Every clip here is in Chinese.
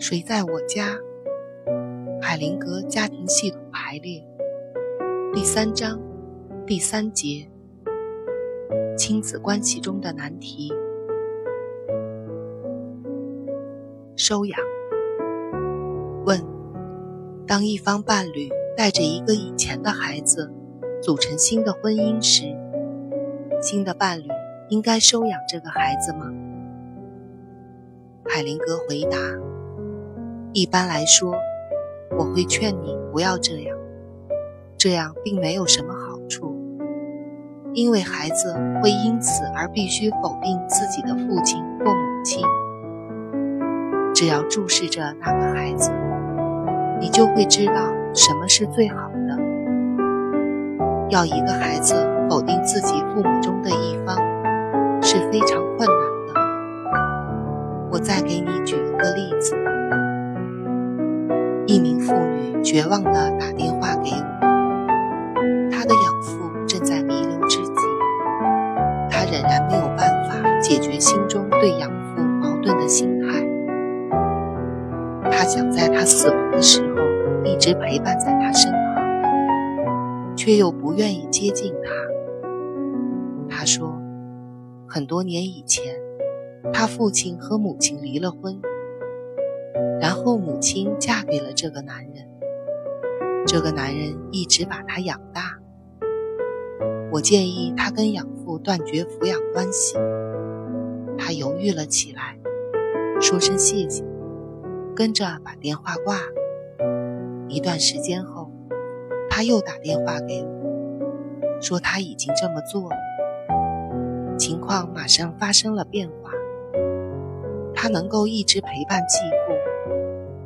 谁在我家？海灵格家庭系统排列第三章第三节：亲子关系中的难题。收养。问：当一方伴侣带着一个以前的孩子组成新的婚姻时，新的伴侣应该收养这个孩子吗？海灵格回答。一般来说，我会劝你不要这样，这样并没有什么好处，因为孩子会因此而必须否定自己的父亲或母亲。只要注视着那个孩子，你就会知道什么是最好的。要一个孩子否定自己父母中的一方，是非常绝望地打电话给我，他的养父正在弥留之际，他仍然没有办法解决心中对养父矛盾的心态。他想在他死亡的时候一直陪伴在他身旁，却又不愿意接近他。他说，很多年以前，他父亲和母亲离了婚。然后母亲嫁给了这个男人，这个男人一直把她养大。我建议她跟养父断绝抚养关系。她犹豫了起来，说声谢谢，跟着把电话挂了。一段时间后，他又打电话给我，说他已经这么做了，情况马上发生了变化，他能够一直陪伴继父。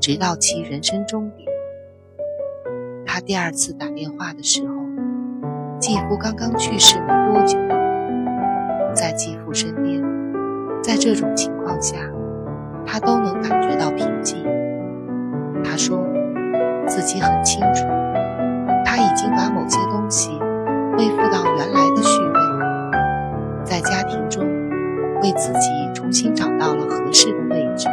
直到其人生终点。他第二次打电话的时候，继父刚刚去世没多久，在继父身边，在这种情况下，他都能感觉到平静。他说自己很清楚，他已经把某些东西恢复到原来的序位，在家庭中为自己重新找到了合适的位置。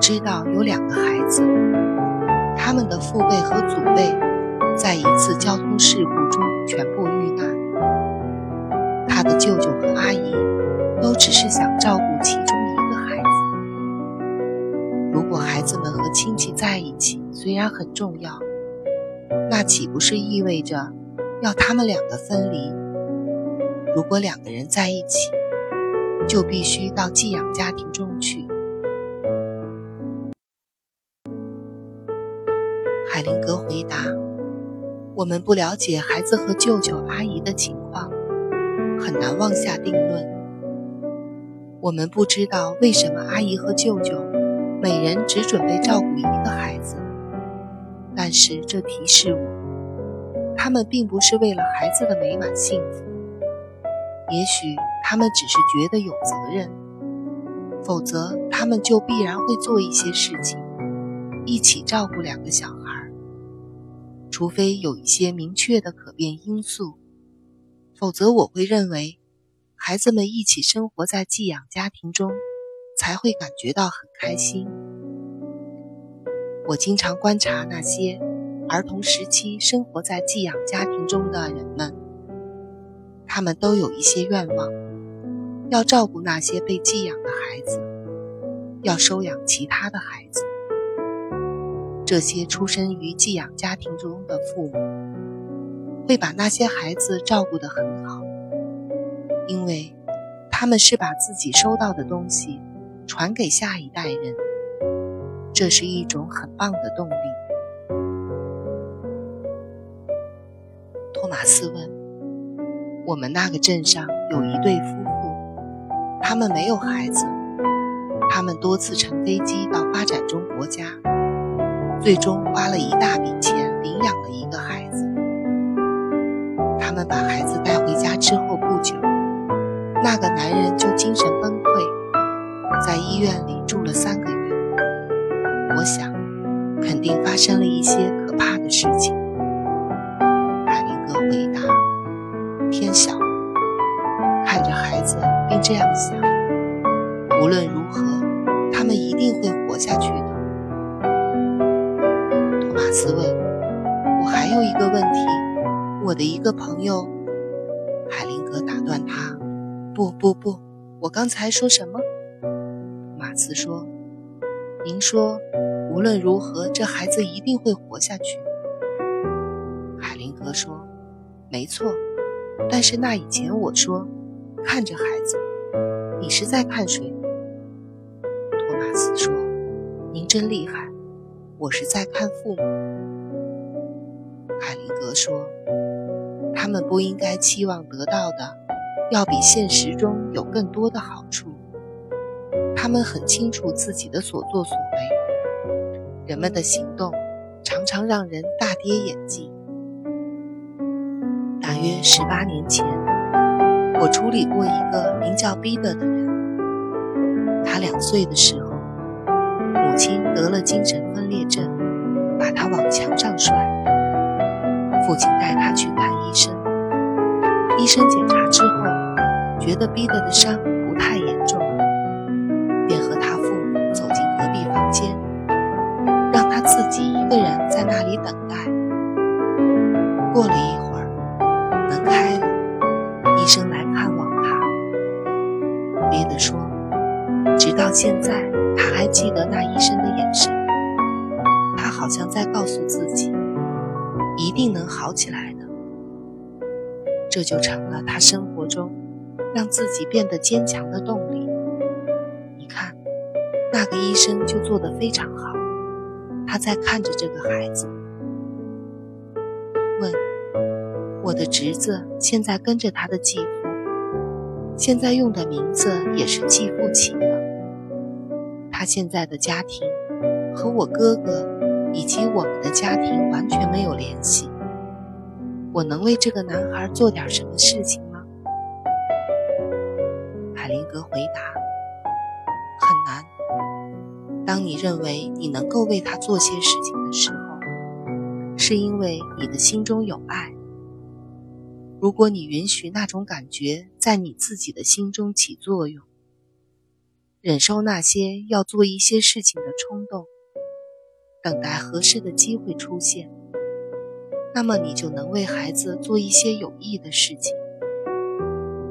知道有两个孩子，他们的父辈和祖辈在一次交通事故中全部遇难。他的舅舅和阿姨都只是想照顾其中一个孩子。如果孩子们和亲戚在一起虽然很重要，那岂不是意味着要他们两个分离？如果两个人在一起，就必须到寄养家庭中去。回答：“我们不了解孩子和舅舅、阿姨的情况，很难妄下定论。我们不知道为什么阿姨和舅舅每人只准备照顾一个孩子，但是这提示我，他们并不是为了孩子的美满幸福。也许他们只是觉得有责任，否则他们就必然会做一些事情，一起照顾两个小。”除非有一些明确的可变因素，否则我会认为，孩子们一起生活在寄养家庭中，才会感觉到很开心。我经常观察那些儿童时期生活在寄养家庭中的人们，他们都有一些愿望，要照顾那些被寄养的孩子，要收养其他的孩子。这些出生于寄养家庭中的父母，会把那些孩子照顾得很好，因为他们是把自己收到的东西传给下一代人，这是一种很棒的动力。托马斯问：“我们那个镇上有一对夫妇，他们没有孩子，他们多次乘飞机到发展中国家。”最终花了一大笔钱领养了一个孩子。他们把孩子带回家之后不久，那个男人就精神崩溃，在医院里住了三个月。我想，肯定发生了一些可怕的事情。海灵格回答：“天晓。”看着孩子，并这样想：无论如何，他们一定会活下去的。马斯问：“我还有一个问题，我的一个朋友。”海灵格打断他：“不不不，我刚才说什么？”马斯说：“您说，无论如何，这孩子一定会活下去。”海灵格说：“没错，但是那以前我说，看着孩子，你是在看谁？”托马斯说：“您真厉害，我是在看父母。”海灵格说：“他们不应该期望得到的，要比现实中有更多的好处。他们很清楚自己的所作所为，人们的行动常常让人大跌眼镜。”大约十八年前，我处理过一个名叫彼得的人。他两岁的时候，亲得了精神分裂症，把他往墙上摔。父亲带他去看医生，医生检查之后，觉得彼得的伤不太严重，便和他父母走进隔壁房间，让他自己一个人在那里等待。过了一会儿。门开了，医生来看望他。彼得说，直到现在，记得那医生的眼神。他好像在告诉自己，一定能好起来的。这就成了他生活中让自己变得坚强的动力。你看，那个医生就做得非常好，他在看着这个孩子，问。我的侄子现在跟着他的继父，现在用的名字也是继父起的。他现在的家庭和我哥哥以及我们的家庭完全没有联系。我能为这个男孩做点什么事情吗？海灵格回答：“很难。当你认为你能够为他做些事情的时候，是因为你的心中有爱。”如果你允许那种感觉在你自己的心中起作用，忍受那些要做一些事情的冲动，等待合适的机会出现，那么你就能为孩子做一些有益的事情。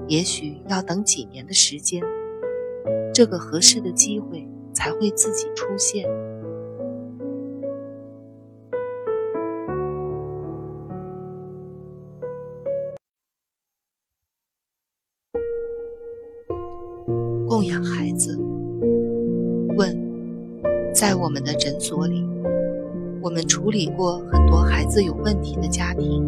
也许要等几年的时间，这个合适的机会才会自己出现。孩子。问：在我们的诊所里，我们处理过很多孩子有问题的家庭，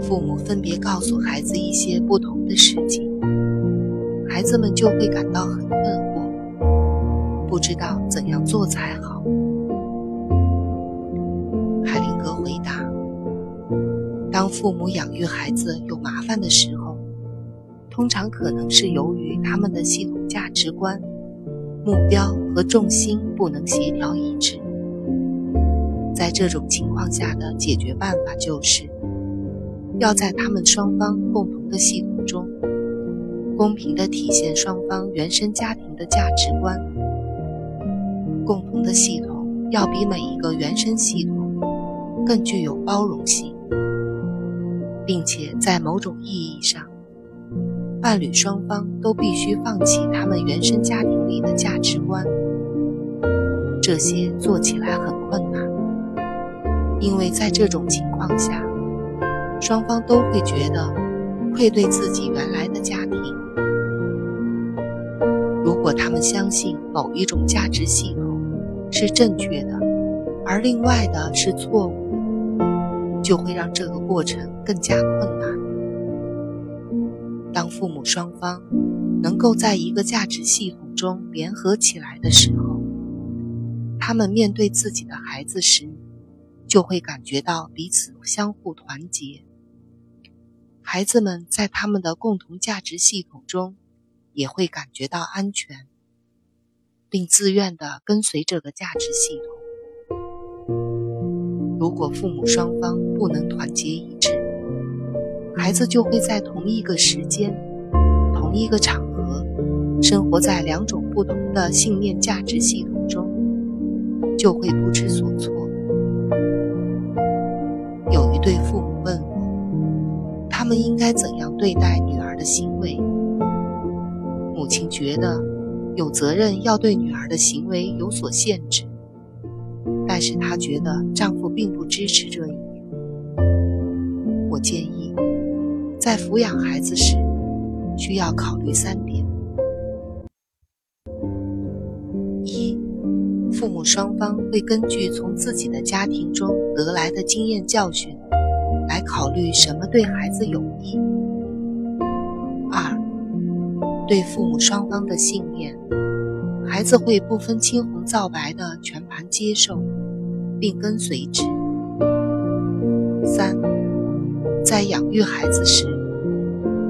父母分别告诉孩子一些不同的事情，孩子们就会感到很困惑，不知道怎样做才好。海灵格回答：当父母养育孩子有麻烦的时候。通常可能是由于他们的系统价值观、目标和重心不能协调一致。在这种情况下的解决办法就是，要在他们双方共同的系统中，公平地体现双方原生家庭的价值观。共同的系统要比每一个原生系统更具有包容性，并且在某种意义上。伴侣双方都必须放弃他们原生家庭里的价值观，这些做起来很困难，因为在这种情况下，双方都会觉得愧对自己原来的家庭。如果他们相信某一种价值系统是正确的，而另外的是错误的，就会让这个过程更加困难。当父母双方能够在一个价值系统中联合起来的时候，他们面对自己的孩子时，就会感觉到彼此相互团结。孩子们在他们的共同价值系统中，也会感觉到安全，并自愿地跟随这个价值系统。如果父母双方不能团结，孩子就会在同一个时间、同一个场合生活在两种不同的信念价值系统中，就会不知所措。有一对父母问我，他们应该怎样对待女儿的行为？母亲觉得有责任要对女儿的行为有所限制，但是她觉得丈夫并不支持这一点。我建议，在抚养孩子时，需要考虑三点：一，父母双方会根据从自己的家庭中得来的经验教训，来考虑什么对孩子有益。二对父母双方的信念，孩子会不分青红皂白的全盘接受，并跟随之。在养育孩子时，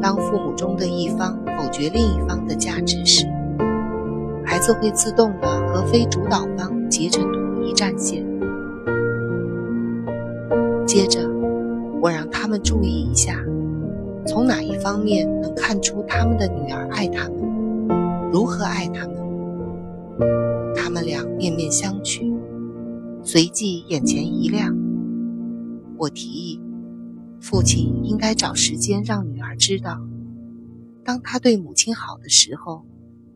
当父母中的一方否决另一方的价值时，孩子会自动的和非主导方结成统一战线。接着，我让他们注意一下。从哪一方面能看出他们的女儿爱他们？如何爱他们？他们俩面面相觑，随即眼前一亮。我提议，父亲应该找时间让女儿知道，当他对母亲好的时候，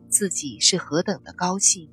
自己是何等的高兴。